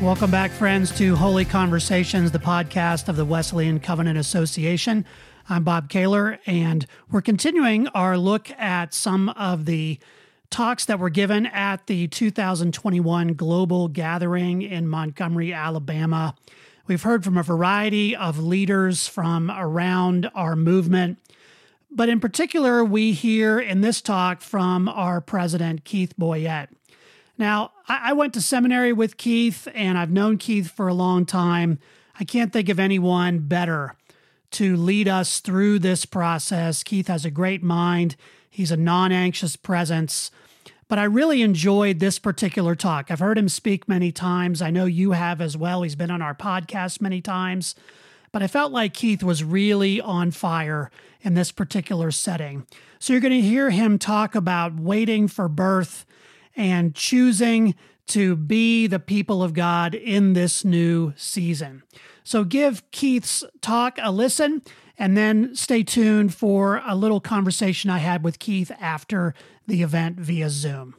Welcome back, friends, to Holy Conversations, the podcast of the Wesleyan Covenant Association. I'm Bob Kaylor, and we're continuing our look at some of the talks that were given at the 2021 Global Gathering in Montgomery, Alabama. We've heard from a variety of leaders from around our movement, but in particular, we hear in this talk from our president, Keith Boyette. Now, I went to seminary with Keith, and I've known Keith for a long time. I can't think of anyone better to lead us through this process. Keith has a great mind, he's a non anxious presence. But I really enjoyed this particular talk. I've heard him speak many times. I know you have as well. He's been on our podcast many times. But I felt like Keith was really on fire in this particular setting. So you're going to hear him talk about waiting for birth and choosing to be the people of God in this new season. So give Keith's talk a listen and then stay tuned for a little conversation I had with Keith after the event via Zoom.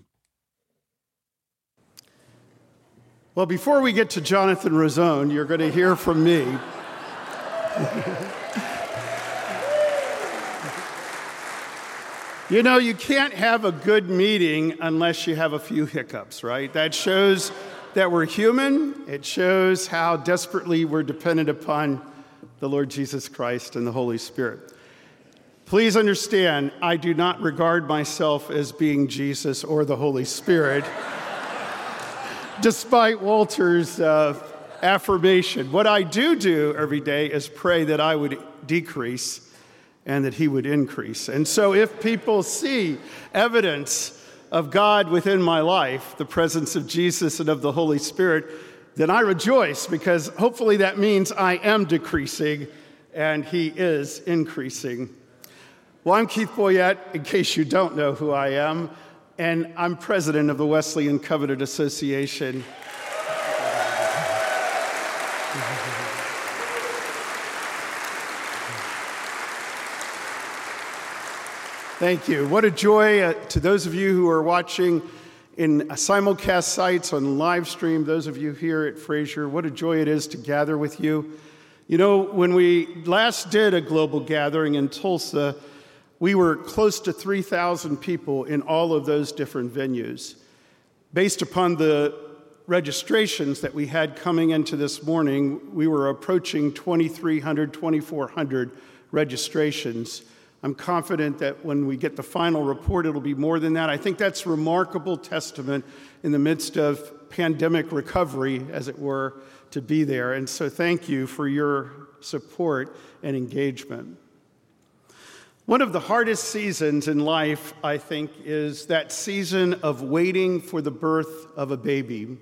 Well, before we get to Jonathan Rosone, you're going to hear from me. you know, you can't have a good meeting unless you have a few hiccups, right? That shows that we're human. It shows how desperately we're dependent upon the Lord Jesus Christ and the Holy Spirit. Please understand, I do not regard myself as being Jesus or the Holy Spirit, despite Walter's uh, affirmation. What I do do every day is pray that I would decrease and that he would increase. And so if people see evidence of God within my life, the presence of Jesus and of the Holy Spirit, then I rejoice because hopefully that means I am decreasing and He is increasing. Well, I'm Keith Boyette, in case you don't know who I am, and I'm president of the Wesleyan Covenant Association. Thank you. What a joy uh, to those of you who are watching in simulcast sites on live stream, those of you here at Frazer, what a joy it is to gather with you. You know, when we last did a global gathering in Tulsa, we were close to 3,000 people in all of those different venues. Based upon the registrations that we had coming into this morning, we were approaching 2,300, 2,400 registrations. I'm confident that when we get the final report, it'll be more than that. I think that's remarkable testament in the midst of pandemic recovery, as it were, to be there. And so thank you for your support and engagement. One of the hardest seasons in life, I think, is that season of waiting for the birth of a baby.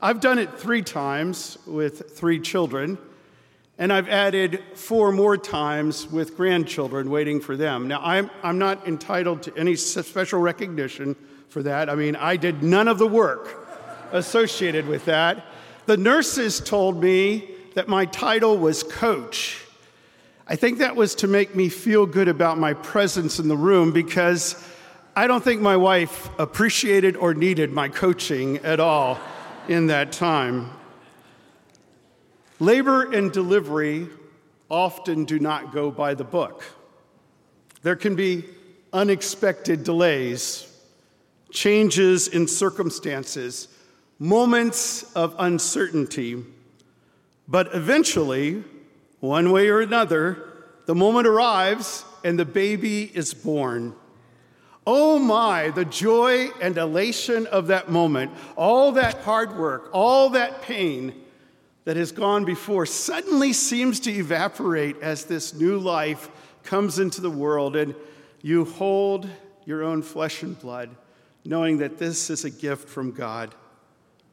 I've done it three times with three children. And I've added four more times with grandchildren waiting for them. Now, I'm, I'm not entitled to any special recognition for that. I mean, I did none of the work associated with that. The nurses told me that my title was coach. I think that was to make me feel good about my presence in the room because I don't think my wife appreciated or needed my coaching at all in that time. Labor and delivery often do not go by the book. There can be unexpected delays, changes in circumstances, moments of uncertainty. But eventually, one way or another, the moment arrives and the baby is born. Oh my, the joy and elation of that moment, all that hard work, all that pain that has gone before suddenly seems to evaporate as this new life comes into the world and you hold your own flesh and blood, knowing that this is a gift from God.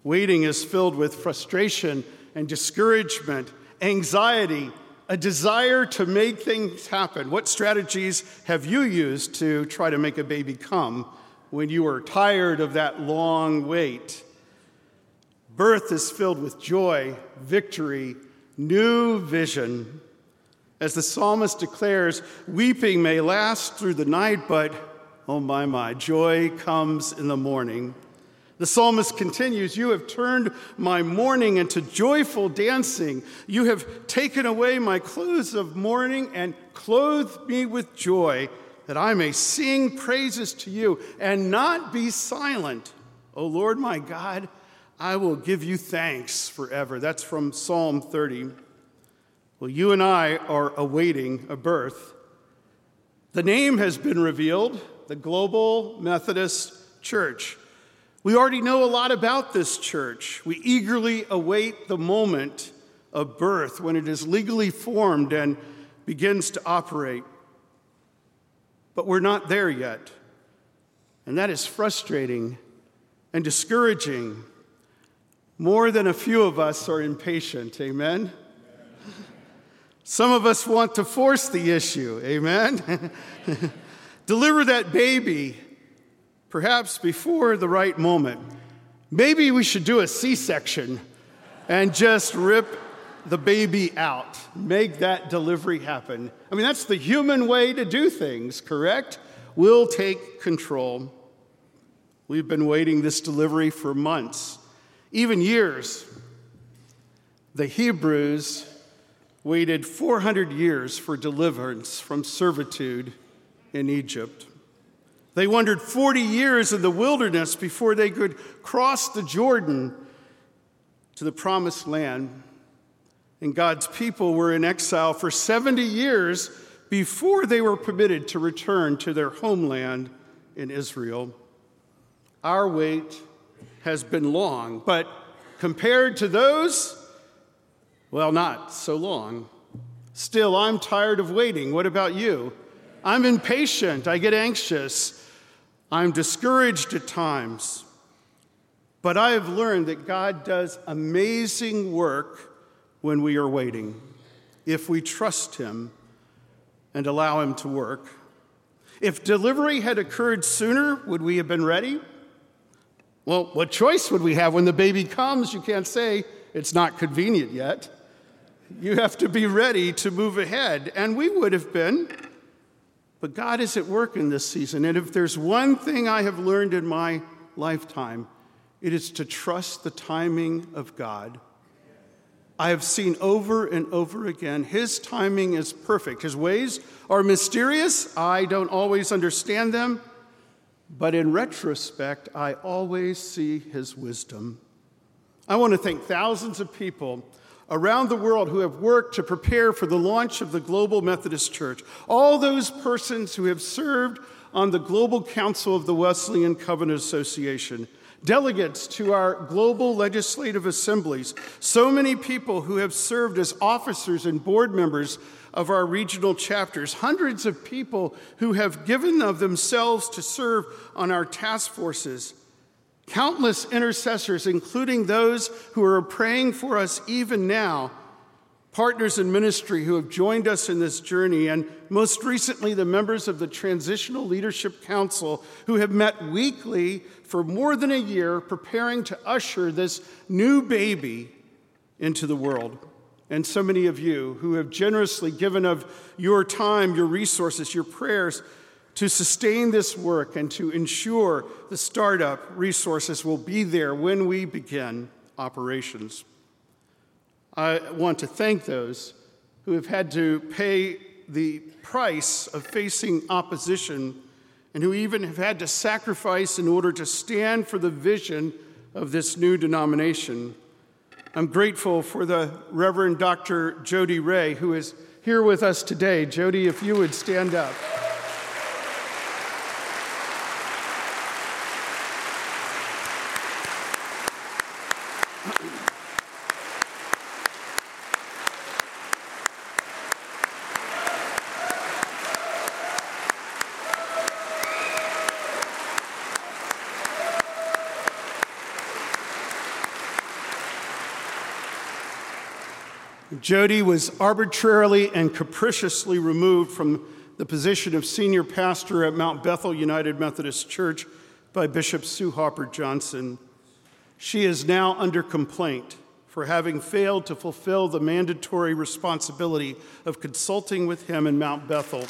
Waiting is filled with frustration and discouragement, anxiety, a desire to make things happen. What strategies have you used to try to make a baby come when you are tired of that long wait? Birth is filled with joy, victory, new vision. As the psalmist declares, weeping may last through the night, but oh my, my, joy comes in the morning. The psalmist continues You have turned my mourning into joyful dancing. You have taken away my clothes of mourning and clothed me with joy, that I may sing praises to you and not be silent. O Lord my God, I will give you thanks forever. That's from Psalm 30. Well, you and I are awaiting a birth. The name has been revealed the Global Methodist Church. We already know a lot about this church. We eagerly await the moment of birth when it is legally formed and begins to operate. But we're not there yet. And that is frustrating and discouraging. More than a few of us are impatient. Amen? Some of us want to force the issue. Amen? Deliver that baby perhaps before the right moment. Maybe we should do a C section and just rip the baby out, make that delivery happen. I mean, that's the human way to do things, correct? We'll take control. We've been waiting this delivery for months, even years. The Hebrews waited 400 years for deliverance from servitude in Egypt. They wandered 40 years in the wilderness before they could cross the Jordan to the promised land. And God's people were in exile for 70 years before they were permitted to return to their homeland in Israel. Our wait has been long, but compared to those, well, not so long. Still, I'm tired of waiting. What about you? I'm impatient. I get anxious. I'm discouraged at times, but I have learned that God does amazing work when we are waiting, if we trust Him and allow Him to work. If delivery had occurred sooner, would we have been ready? Well, what choice would we have when the baby comes? You can't say it's not convenient yet. You have to be ready to move ahead, and we would have been. But God is at work in this season. And if there's one thing I have learned in my lifetime, it is to trust the timing of God. I have seen over and over again, His timing is perfect. His ways are mysterious. I don't always understand them. But in retrospect, I always see His wisdom. I want to thank thousands of people around the world who have worked to prepare for the launch of the Global Methodist Church, all those persons who have served on the Global Council of the Wesleyan Covenant Association, delegates to our global legislative assemblies, so many people who have served as officers and board members of our regional chapters, hundreds of people who have given of themselves to serve on our task forces Countless intercessors, including those who are praying for us even now, partners in ministry who have joined us in this journey, and most recently, the members of the Transitional Leadership Council who have met weekly for more than a year preparing to usher this new baby into the world. And so many of you who have generously given of your time, your resources, your prayers to sustain this work and to ensure the startup resources will be there when we begin operations. I want to thank those who have had to pay the price of facing opposition and who even have had to sacrifice in order to stand for the vision of this new denomination. I'm grateful for the Reverend Dr. Jody Ray, who is here with us today. Jody, if you would stand up. Jody was arbitrarily and capriciously removed from the position of senior pastor at Mount Bethel United Methodist Church by Bishop Sue Haupert-Johnson. She is now under complaint for having failed to fulfill the mandatory responsibility of consulting with him in Mount Bethel.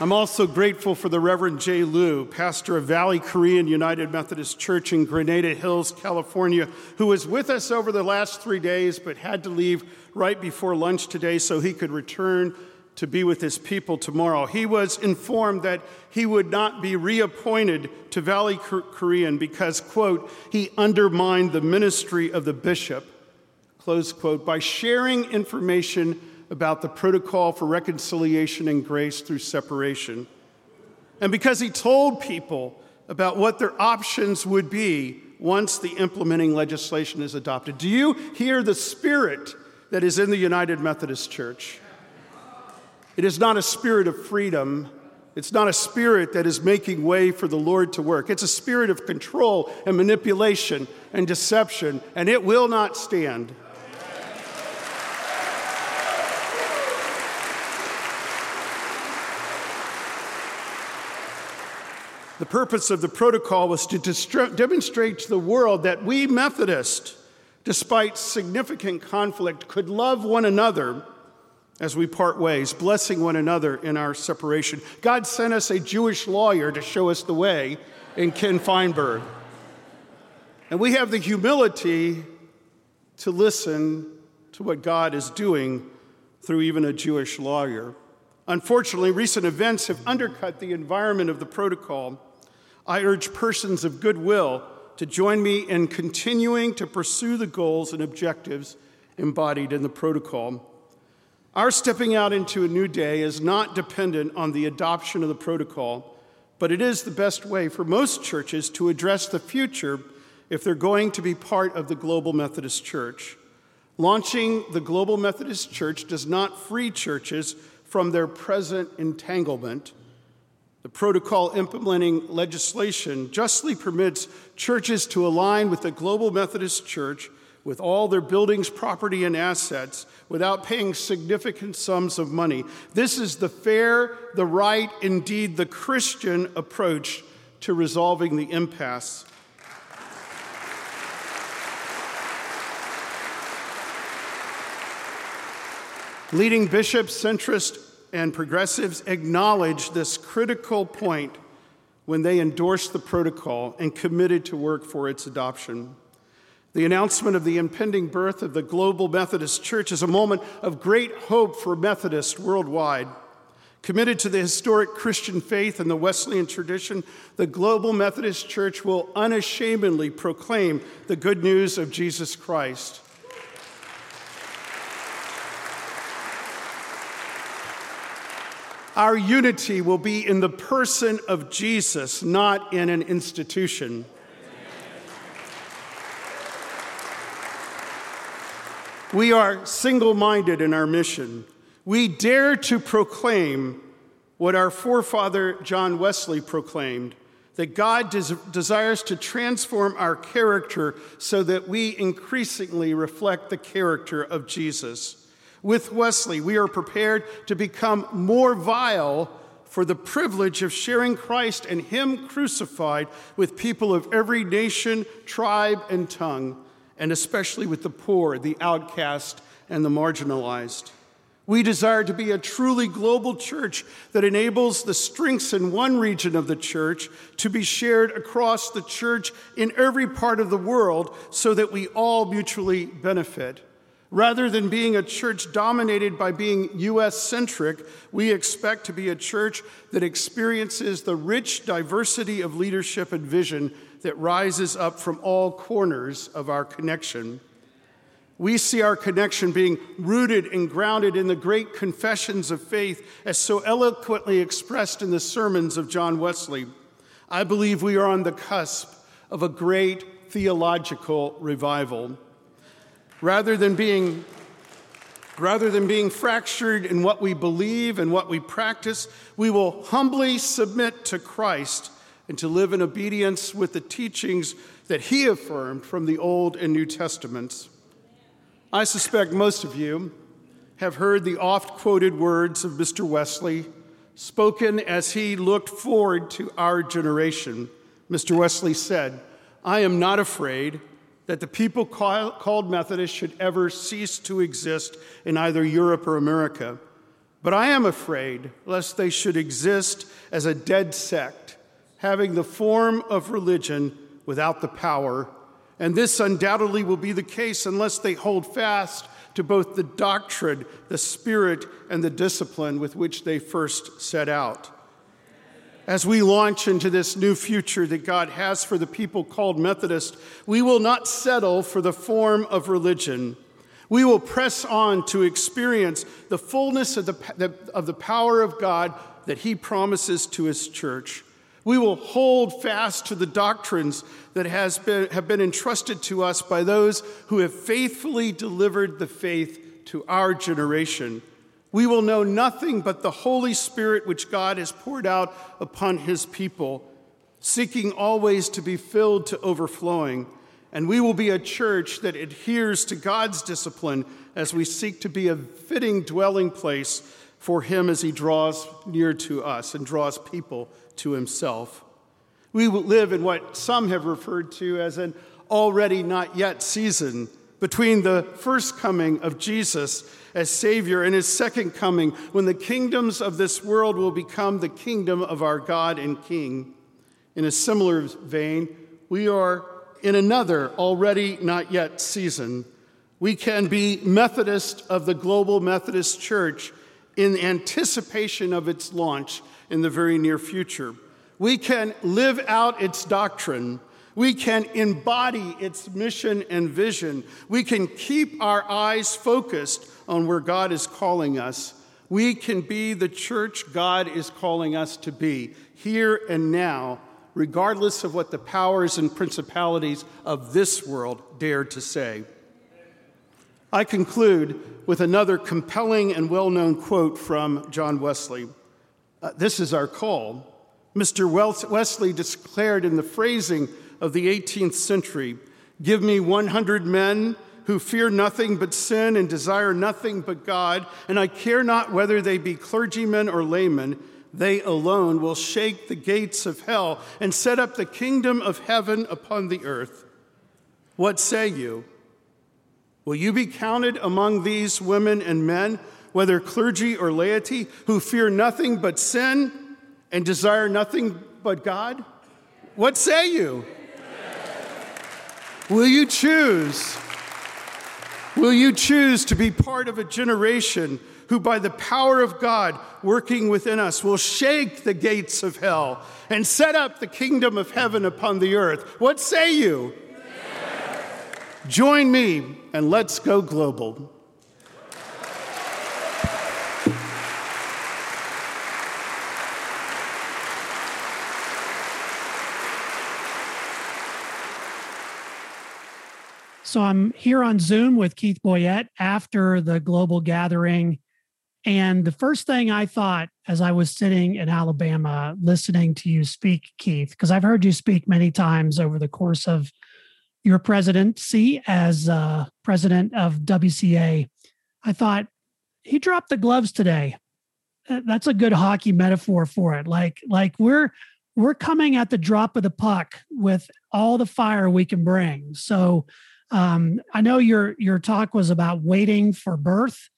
I'm also grateful for the Reverend Jay Liu, pastor of Valley Korean United Methodist Church in Granada Hills, California, who was with us over the last three days but had to leave right before lunch today so he could return to be with his people tomorrow. He was informed that he would not be reappointed to Valley Korean because, quote, he undermined the ministry of the bishop, close quote, by sharing information about the protocol for reconciliation and grace through separation. And because he told people about what their options would be once the implementing legislation is adopted. Do you hear the spirit that is in the United Methodist Church? It is not a spirit of freedom. It's not a spirit that is making way for the Lord to work. It's a spirit of control and manipulation and deception, and it will not stand. The purpose of the protocol was to demonstrate to the world that we Methodists, despite significant conflict, could love one another as we part ways, blessing one another in our separation. God sent us a Jewish lawyer to show us the way in Ken Feinberg. And we have the humility to listen to what God is doing through even a Jewish lawyer. Unfortunately, recent events have undercut the environment of the protocol. I urge persons of goodwill to join me in continuing to pursue the goals and objectives embodied in the protocol. Our stepping out into a new day is not dependent on the adoption of the protocol, but it is the best way for most churches to address the future if they're going to be part of the Global Methodist Church. Launching the Global Methodist Church does not free churches from their present entanglement the protocol implementing legislation justly permits churches to align with the Global Methodist Church with all their buildings, property, and assets without paying significant sums of money. This is the fair, the right, indeed the Christian approach to resolving the impasse. Leading bishops, centrist and progressives acknowledged this critical point when they endorsed the protocol and committed to work for its adoption. The announcement of the impending birth of the Global Methodist Church is a moment of great hope for Methodists worldwide. Committed to the historic Christian faith and the Wesleyan tradition, the Global Methodist Church will unashamedly proclaim the good news of Jesus Christ. Our unity will be in the person of Jesus, not in an institution. We are single minded in our mission. We dare to proclaim what our forefather John Wesley proclaimed that God des- desires to transform our character so that we increasingly reflect the character of Jesus. With Wesley, we are prepared to become more vile for the privilege of sharing Christ and Him crucified with people of every nation, tribe, and tongue, and especially with the poor, the outcast, and the marginalized. We desire to be a truly global church that enables the strengths in one region of the church to be shared across the church in every part of the world so that we all mutually benefit. Rather than being a church dominated by being US centric, we expect to be a church that experiences the rich diversity of leadership and vision that rises up from all corners of our connection. We see our connection being rooted and grounded in the great confessions of faith as so eloquently expressed in the sermons of John Wesley. I believe we are on the cusp of a great theological revival. Rather than being Rather than being fractured in what we believe and what we practice, we will humbly submit to Christ and to live in obedience with the teachings that he affirmed from the Old and New Testaments. I suspect most of you have heard the oft quoted words of Mr. Wesley, spoken as he looked forward to our generation. Mr. Wesley said, I am not afraid that the people called Methodists should ever cease to exist in either Europe or America. But I am afraid lest they should exist as a dead sect, having the form of religion without the power. And this undoubtedly will be the case unless they hold fast to both the doctrine, the spirit, and the discipline with which they first set out. As we launch into this new future that God has for the people called Methodist, we will not settle for the form of religion we will press on to experience the fullness of the, of the power of God that He promises to His church. We will hold fast to the doctrines that has been, have been entrusted to us by those who have faithfully delivered the faith to our generation. We will know nothing but the Holy Spirit which God has poured out upon His people, seeking always to be filled to overflowing. And we will be a church that adheres to God's discipline as we seek to be a fitting dwelling place for Him as He draws near to us and draws people to Himself. We will live in what some have referred to as an already not yet season between the first coming of Jesus as Savior and His second coming, when the kingdoms of this world will become the kingdom of our God and King. In a similar vein, we are in another already not yet season. We can be Methodist of the Global Methodist Church in anticipation of its launch in the very near future. We can live out its doctrine. We can embody its mission and vision. We can keep our eyes focused on where God is calling us. We can be the church God is calling us to be here and now regardless of what the powers and principalities of this world dare to say. I conclude with another compelling and well known quote from John Wesley. Uh, this is our call. Mr. Wesley declared in the phrasing of the 18th century Give me 100 men who fear nothing but sin and desire nothing but God, and I care not whether they be clergymen or laymen they alone will shake the gates of hell and set up the kingdom of heaven upon the earth. What say you? Will you be counted among these women and men, whether clergy or laity, who fear nothing but sin and desire nothing but God? What say you? Will you choose? Will you choose to be part of a generation who, by the power of God working within us, will shake the gates of hell and set up the kingdom of heaven upon the earth. What say you? Yes. Join me and let's go global. So I'm here on Zoom with Keith Boyette after the global gathering and the first thing I thought as I was sitting in Alabama listening to you speak, Keith, because I've heard you speak many times over the course of your presidency as uh, president of WCA, I thought he dropped the gloves today. That's a good hockey metaphor for it. Like, like we're we're coming at the drop of the puck with all the fire we can bring. So um, I know your your talk was about waiting for birth,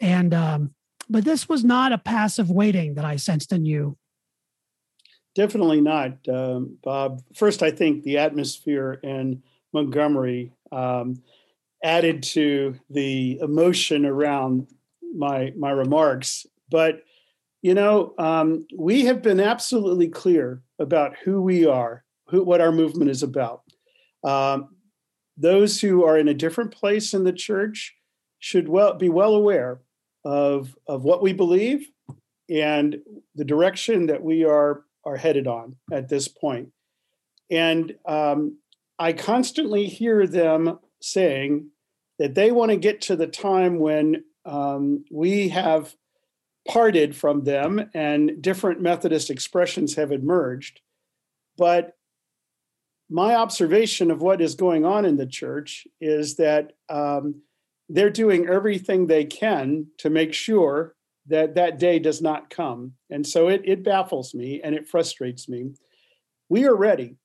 and um, but this was not a passive waiting that I sensed in you. Definitely not, um, Bob. First, I think the atmosphere in Montgomery um, added to the emotion around my my remarks. But you know, um, we have been absolutely clear about who we are, who what our movement is about. Um, those who are in a different place in the church should well be well aware of of what we believe and the direction that we are are headed on at this point. And um, I constantly hear them saying that they want to get to the time when um, we have parted from them and different Methodist expressions have emerged. But my observation of what is going on in the church is that um, they're doing everything they can to make sure that that day does not come. And so it, it baffles me and it frustrates me. We are ready.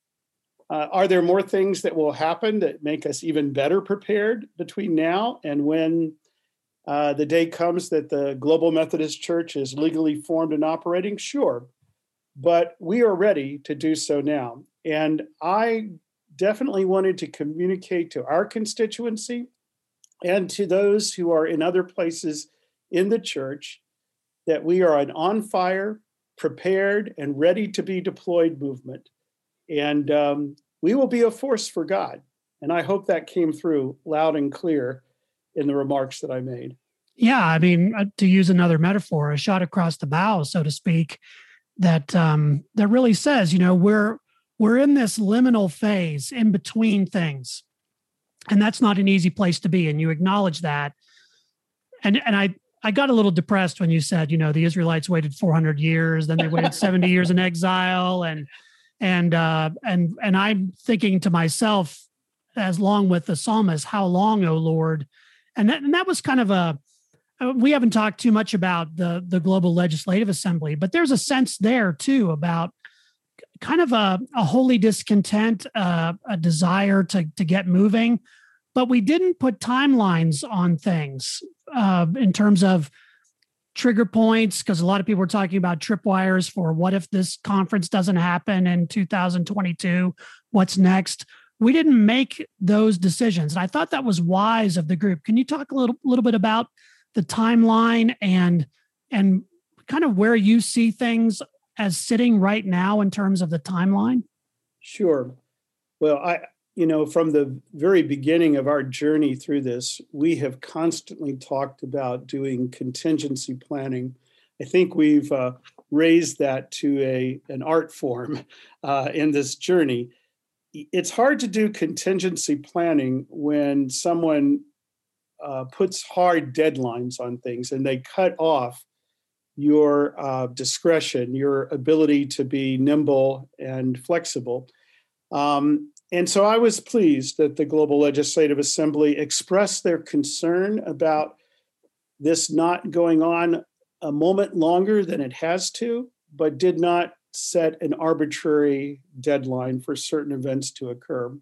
Uh, are there more things that will happen that make us even better prepared between now and when uh, the day comes that the Global Methodist Church is legally formed and operating, sure. But we are ready to do so now. And I definitely wanted to communicate to our constituency and to those who are in other places in the church that we are an on fire, prepared, and ready to be deployed movement. And um, we will be a force for God. And I hope that came through loud and clear in the remarks that I made. Yeah, I mean, uh, to use another metaphor, a shot across the bow, so to speak, that um, that really says, you know, we're we're in this liminal phase in between things, and that's not an easy place to be. And you acknowledge that, and and I I got a little depressed when you said, you know, the Israelites waited 400 years, then they waited 70 years in exile, and and uh, and and I'm thinking to myself, as long with the psalmist, how long, O Lord, and that and that was kind of a uh, we haven't talked too much about the the global legislative assembly, but there's a sense there too about kind of a, a holy discontent, uh, a desire to to get moving, but we didn't put timelines on things uh, in terms of trigger points because a lot of people were talking about tripwires for what if this conference doesn't happen in 2022 what's next? We didn't make those decisions and i thought that was wise of the group. Can you talk a little, little bit about the timeline and and kind of where you see things as sitting right now in terms of the timeline? Sure. Well, I you know, from the very beginning of our journey through this, we have constantly talked about doing contingency planning. I think we've uh, raised that to a an art form uh, in this journey. It's hard to do contingency planning when someone uh, puts hard deadlines on things and they cut off your uh, discretion, your ability to be nimble and flexible. Um, and so I was pleased that the Global Legislative Assembly expressed their concern about this not going on a moment longer than it has to, but did not set an arbitrary deadline for certain events to occur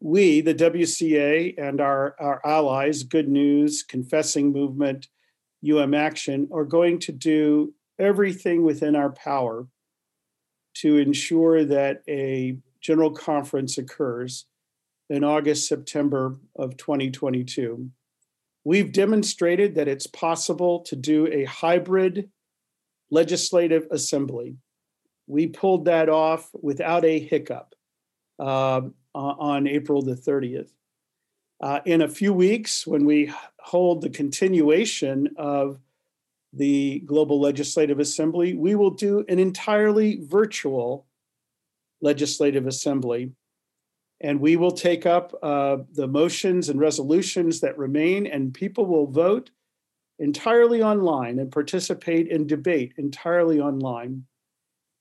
we, the WCA, and our, our allies, Good News, Confessing Movement, UM Action, are going to do everything within our power to ensure that a general conference occurs in August, September of 2022. We've demonstrated that it's possible to do a hybrid legislative assembly. We pulled that off without a hiccup. Uh, on April the 30th. Uh, in a few weeks, when we hold the continuation of the Global Legislative Assembly, we will do an entirely virtual legislative assembly. And we will take up uh, the motions and resolutions that remain, and people will vote entirely online and participate in debate entirely online.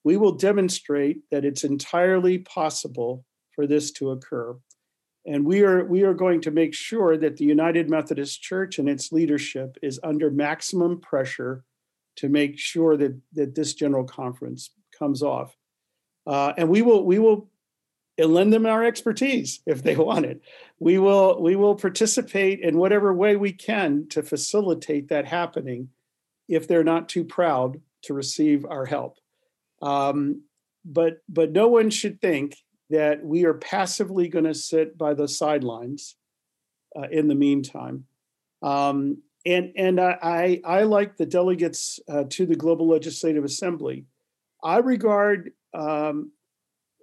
We will demonstrate that it's entirely possible for this to occur. And we are we are going to make sure that the United Methodist Church and its leadership is under maximum pressure to make sure that that this general conference comes off. Uh, and we will we will lend them our expertise if they want it. We will we will participate in whatever way we can to facilitate that happening, if they're not too proud to receive our help. Um, but but no one should think that we are passively going to sit by the sidelines uh, in the meantime. Um, and and I, I, I, like the delegates uh, to the Global Legislative Assembly. I regard um,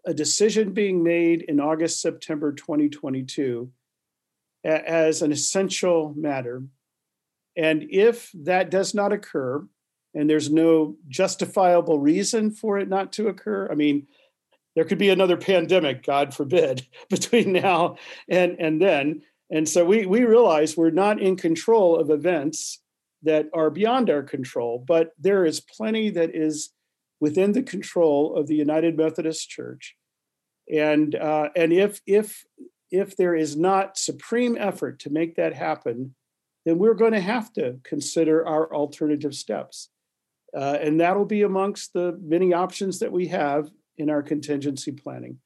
a decision being made in August, September 2022 a- as an essential matter. And if that does not occur, and there's no justifiable reason for it not to occur, I mean, there could be another pandemic, God forbid, between now and, and then. And so we, we realize we're not in control of events that are beyond our control, but there is plenty that is within the control of the United Methodist Church. And, uh, and if, if, if there is not supreme effort to make that happen, then we're going to have to consider our alternative steps. Uh, and that'll be amongst the many options that we have in our contingency planning.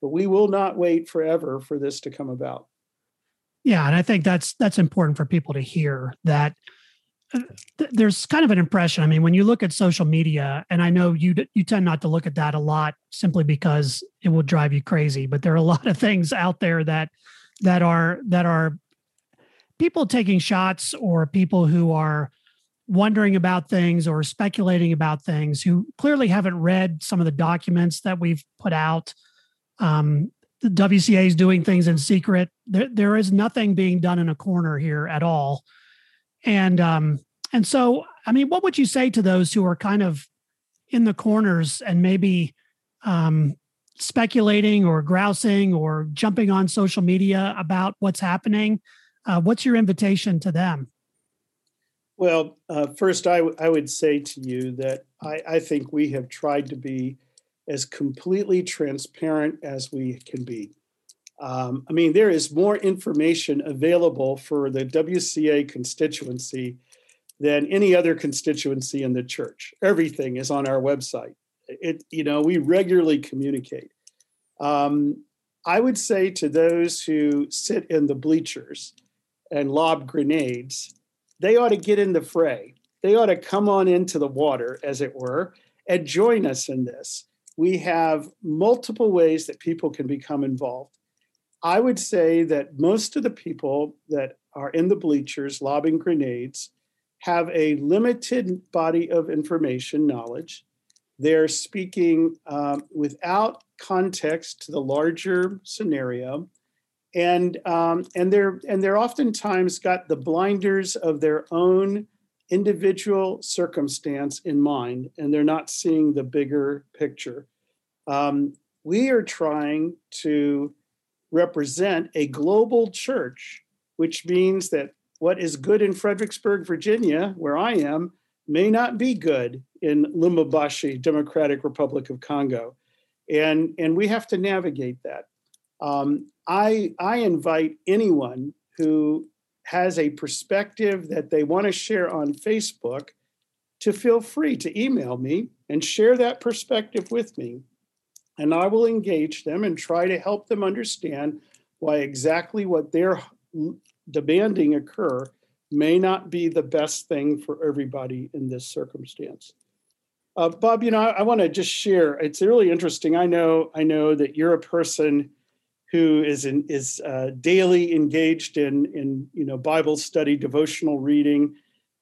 But we will not wait forever for this to come about. Yeah, and I think that's that's important for people to hear that uh, th- there's kind of an impression. I mean, when you look at social media, and I know you you tend not to look at that a lot simply because it will drive you crazy. But there are a lot of things out there that that are that are people taking shots or people who are wondering about things or speculating about things who clearly haven't read some of the documents that we've put out. Um, the WCA is doing things in secret. There, there is nothing being done in a corner here at all. And um, and so, I mean, what would you say to those who are kind of in the corners and maybe um, speculating or grousing or jumping on social media about what's happening? Uh, what's your invitation to them? Well, uh, first, I, w- I would say to you that I, I think we have tried to be as completely transparent as we can be. Um, I mean, there is more information available for the WCA constituency than any other constituency in the church. Everything is on our website. It, you know, we regularly communicate. Um, I would say to those who sit in the bleachers and lob grenades, they ought to get in the fray. They ought to come on into the water, as it were, and join us in this. We have multiple ways that people can become involved. I would say that most of the people that are in the bleachers lobbing grenades have a limited body of information, knowledge. They're speaking um, without context to the larger scenario and um, and they're and they're oftentimes got the blinders of their own individual circumstance in mind, and they're not seeing the bigger picture. Um, we are trying to represent a global church, which means that what is good in Fredericksburg, Virginia, where I am, may not be good in Lubumbashi, Democratic Republic of Congo. And, and we have to navigate that. Um, I, I invite anyone who has a perspective that they want to share on Facebook to feel free to email me and share that perspective with me. And I will engage them and try to help them understand why exactly what they're demanding occur may not be the best thing for everybody in this circumstance. Uh, Bob, you know, I, I want to just share. It's really interesting. I know, I know that you're a person who is in, is uh, daily engaged in in you know Bible study, devotional reading.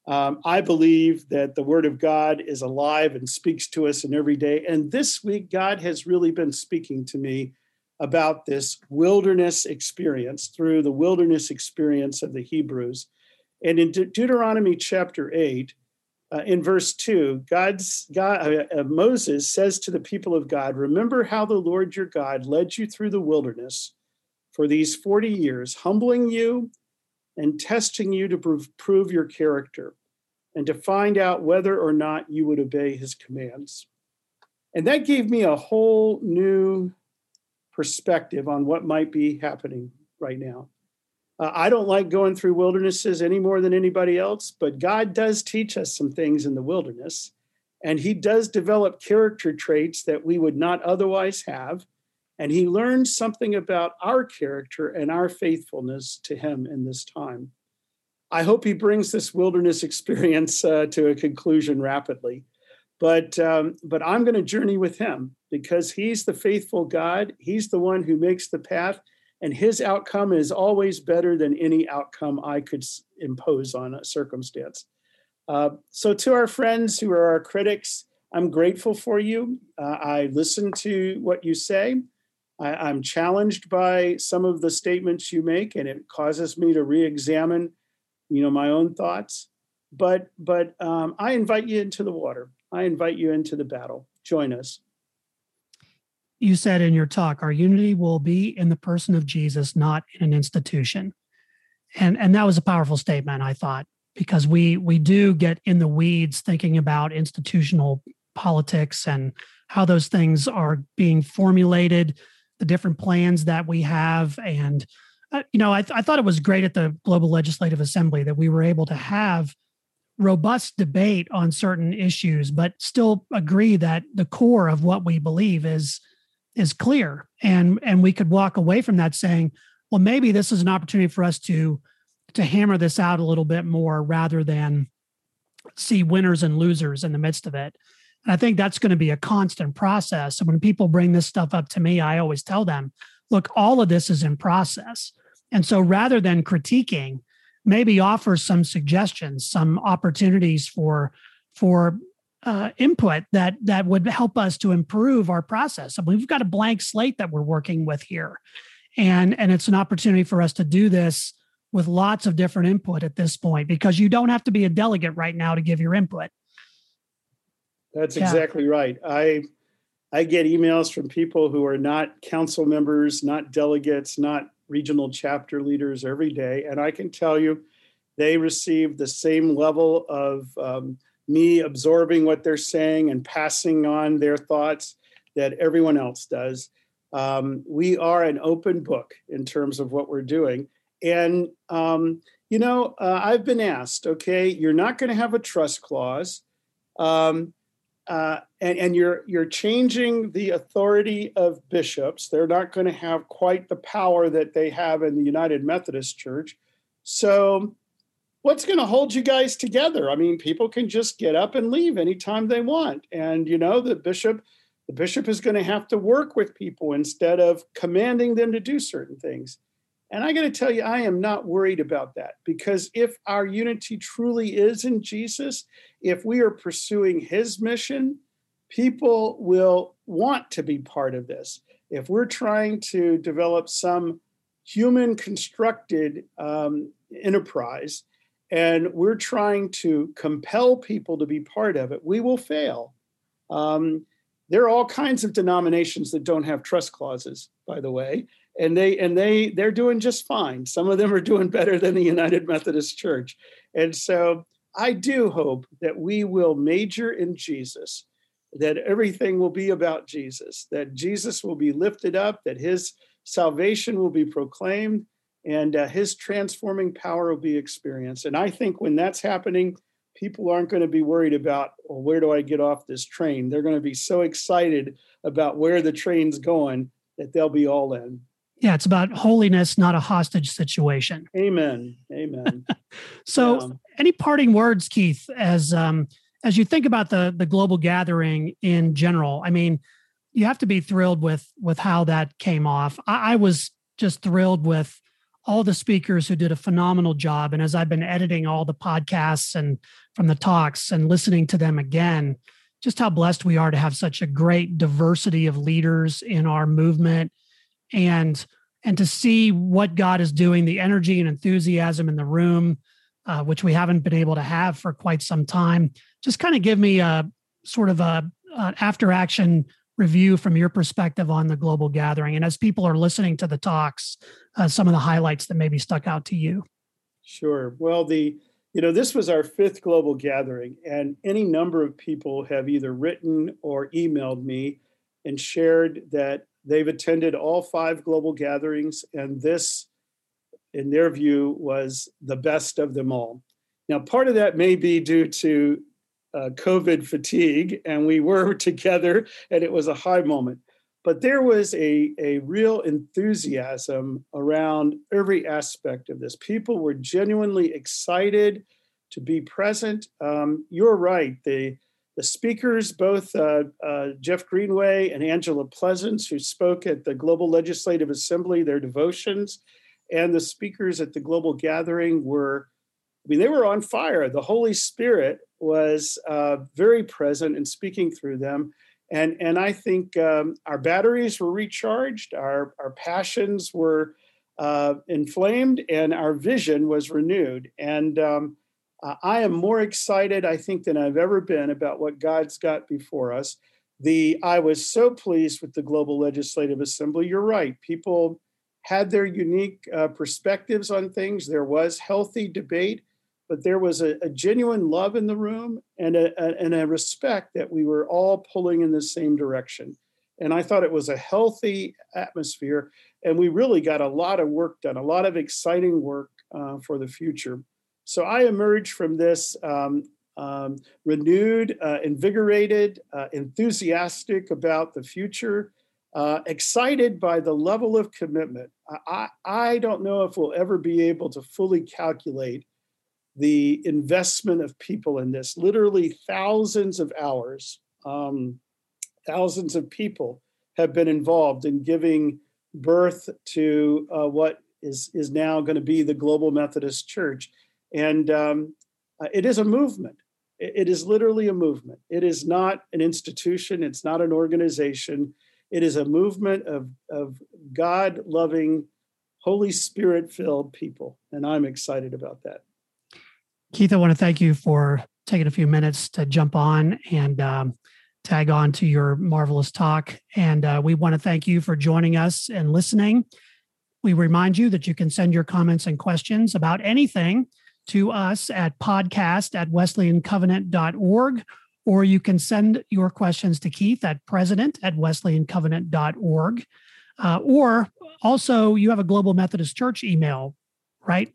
Um, I believe that the Word of God is alive and speaks to us in every day. And this week, God has really been speaking to me about this wilderness experience through the wilderness experience of the Hebrews. And in De- Deuteronomy chapter 8, uh, in verse 2, God's God, uh, uh, Moses says to the people of God, Remember how the Lord your God led you through the wilderness for these 40 years, humbling you and testing you to prove, prove your character and to find out whether or not you would obey his commands. And that gave me a whole new perspective on what might be happening right now. Uh, I don't like going through wildernesses any more than anybody else, but God does teach us some things in the wilderness. And He does develop character traits that we would not otherwise have. And He learns something about our character and our faithfulness to Him in this time. I hope He brings this wilderness experience uh, to a conclusion rapidly. But, um, but I'm going to journey with Him because He's the faithful God. He's the one who makes the path and his outcome is always better than any outcome I could impose on a circumstance. Uh, so, to our friends who are our critics, I'm grateful for you. Uh, I listen to what you say. I, am challenged by some of the statements you make, and it causes me to re-examine, you know, my own thoughts. But, but um, I invite you into the water. I invite you into the battle. Join us you said in your talk, our unity will be in the person of Jesus, not in an institution. And and that was a powerful statement, I thought, because we we do get in the weeds thinking about institutional politics and how those things are being formulated, the different plans that we have, and uh, you know, I, th- I thought it was great at the Global Legislative Assembly that we were able to have robust debate on certain issues, but still agree that the core of what we believe is is clear and and we could walk away from that saying well, maybe this is an opportunity for us to to hammer this out a little bit more rather than see winners and losers in the midst of it. And I think that's going to be a constant process. And when people bring this stuff up to me, I always tell them, look, all of this is in process. And so rather than critiquing, maybe offer some suggestions, some opportunities for for uh, input that that would help us to improve our process. I mean, we've got a blank slate that we're working with here, and and it's an opportunity for us to do this with lots of different input at this point because you don't have to be a delegate right now to give your input. That's yeah. exactly right. I I get emails from people who are not council members, not delegates, not regional chapter leaders every day, and I can tell you, they receive the same level of um, me absorbing what they're saying and passing on their thoughts that everyone else does. Um, we are an open book in terms of what we're doing. And, um, you know, uh, I've been asked, okay, you're not going to have a trust clause. Um, uh, and, and you're you're changing the authority of bishops. They're not going to have quite the power that they have in the United Methodist Church. So what's going to hold you guys together? I mean, people can just get up and leave anytime they want. And, you know, the bishop, the bishop is going to have to work with people instead of commanding them to do certain things. And I got to tell you, I am not worried about that because if our unity truly is in Jesus, if we are pursuing his mission, people will want to be part of this. If we're trying to develop some human constructed um, enterprise, and we're trying to compel people to be part of it, we will fail. Um, there are all kinds of denominations that don't have trust clauses, by the way, and they and they they're doing just fine. Some of them are doing better than the United Methodist Church, and so I do hope that we will major in Jesus, that everything will be about Jesus, that Jesus will be lifted up, that His salvation will be proclaimed, and uh, his transforming power will be experienced. And I think when that's happening, people aren't going to be worried about, well, where do I get off this train? They're going to be so excited about where the train's going that they'll be all in. Yeah, it's about holiness, not a hostage situation. Amen. Amen. so, um, any parting words, Keith, as um, as you think about the the global gathering in general? I mean, you have to be thrilled with with how that came off. I, I was just thrilled with all the speakers who did a phenomenal job. And as I've been editing all the podcasts and from the talks and listening to them again, just how blessed we are to have such a great diversity of leaders in our movement and and to see what God is doing, the energy and enthusiasm in the room, uh, which we haven't been able to have for quite some time, just kind of give me a sort of a, a after action review from your perspective on the global gathering? And as people are listening to the talks uh, some of the highlights that maybe stuck out to you. Sure. Well the you know this was our fifth global gathering and any number of people have either written or emailed me and shared that they've attended all five global gatherings and this in their view was the best of them all. Now part of that may be due to uh, COVID fatigue, and we were together, and it was a high moment. But there was a, a real enthusiasm around every aspect of this. People were genuinely excited to be present. Um, you're right. The, the speakers, both uh, uh, Jeff Greenway and Angela Pleasants, who spoke at the Global Legislative Assembly, their devotions, and the speakers at the Global Gathering were, I mean, they were on fire. The Holy Spirit was uh, very present in speaking through them. And, and I think um, our batteries were recharged, our, our passions were uh, inflamed, and our vision was renewed. And um, I am more excited, I think, than I've ever been about what God's got before us. The I was so pleased with the Global Legislative Assembly. You're right. People had their unique uh, perspectives on things. There was healthy debate but there was a, a genuine love in the room and a, a, and a respect that we were all pulling in the same direction. And I thought it was a healthy atmosphere. And we really got a lot of work done, a lot of exciting work uh, for the future. So I emerged from this um, um, renewed, uh, invigorated, uh, enthusiastic about the future. Uh, excited by the level of commitment. I, I don't know if we'll ever be able to fully calculate the investment of people in this. Literally thousands of hours, um, thousands of people have been involved in giving birth to uh, what is, is now going to be the Global Methodist Church. And um, uh, it is a movement. It, is literally a movement. It is not an institution, it's not an organization. It is a movement of, of God loving, Holy Spirit filled people. And I'm excited about that. Keith, I want to thank you for taking a few minutes to jump on and um, tag on to your marvelous talk. And uh, we want to thank you for joining us and listening. We remind you that you can send your comments and questions about anything to us at podcast at wesleyancovenant.org, or you can send your questions to Keith at president at wesleyancovenant.org. Uh, or also, you have a Global Methodist Church email, right?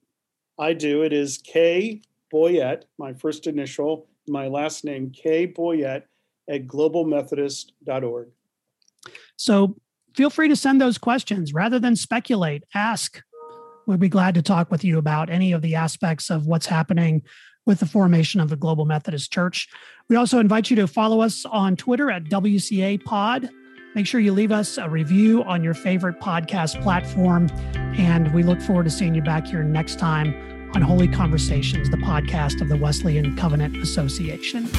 I do. It is K Boyette, my first initial, my last name, K Boyette at globalmethodist.org. So feel free to send those questions rather than speculate, ask. We'd be glad to talk with you about any of the aspects of what's happening with the formation of the Global Methodist Church. We also invite you to follow us on Twitter at WCA Pod. Make sure you leave us a review on your favorite podcast platform. And we look forward to seeing you back here next time on Holy Conversations, the podcast of the Wesleyan Covenant Association.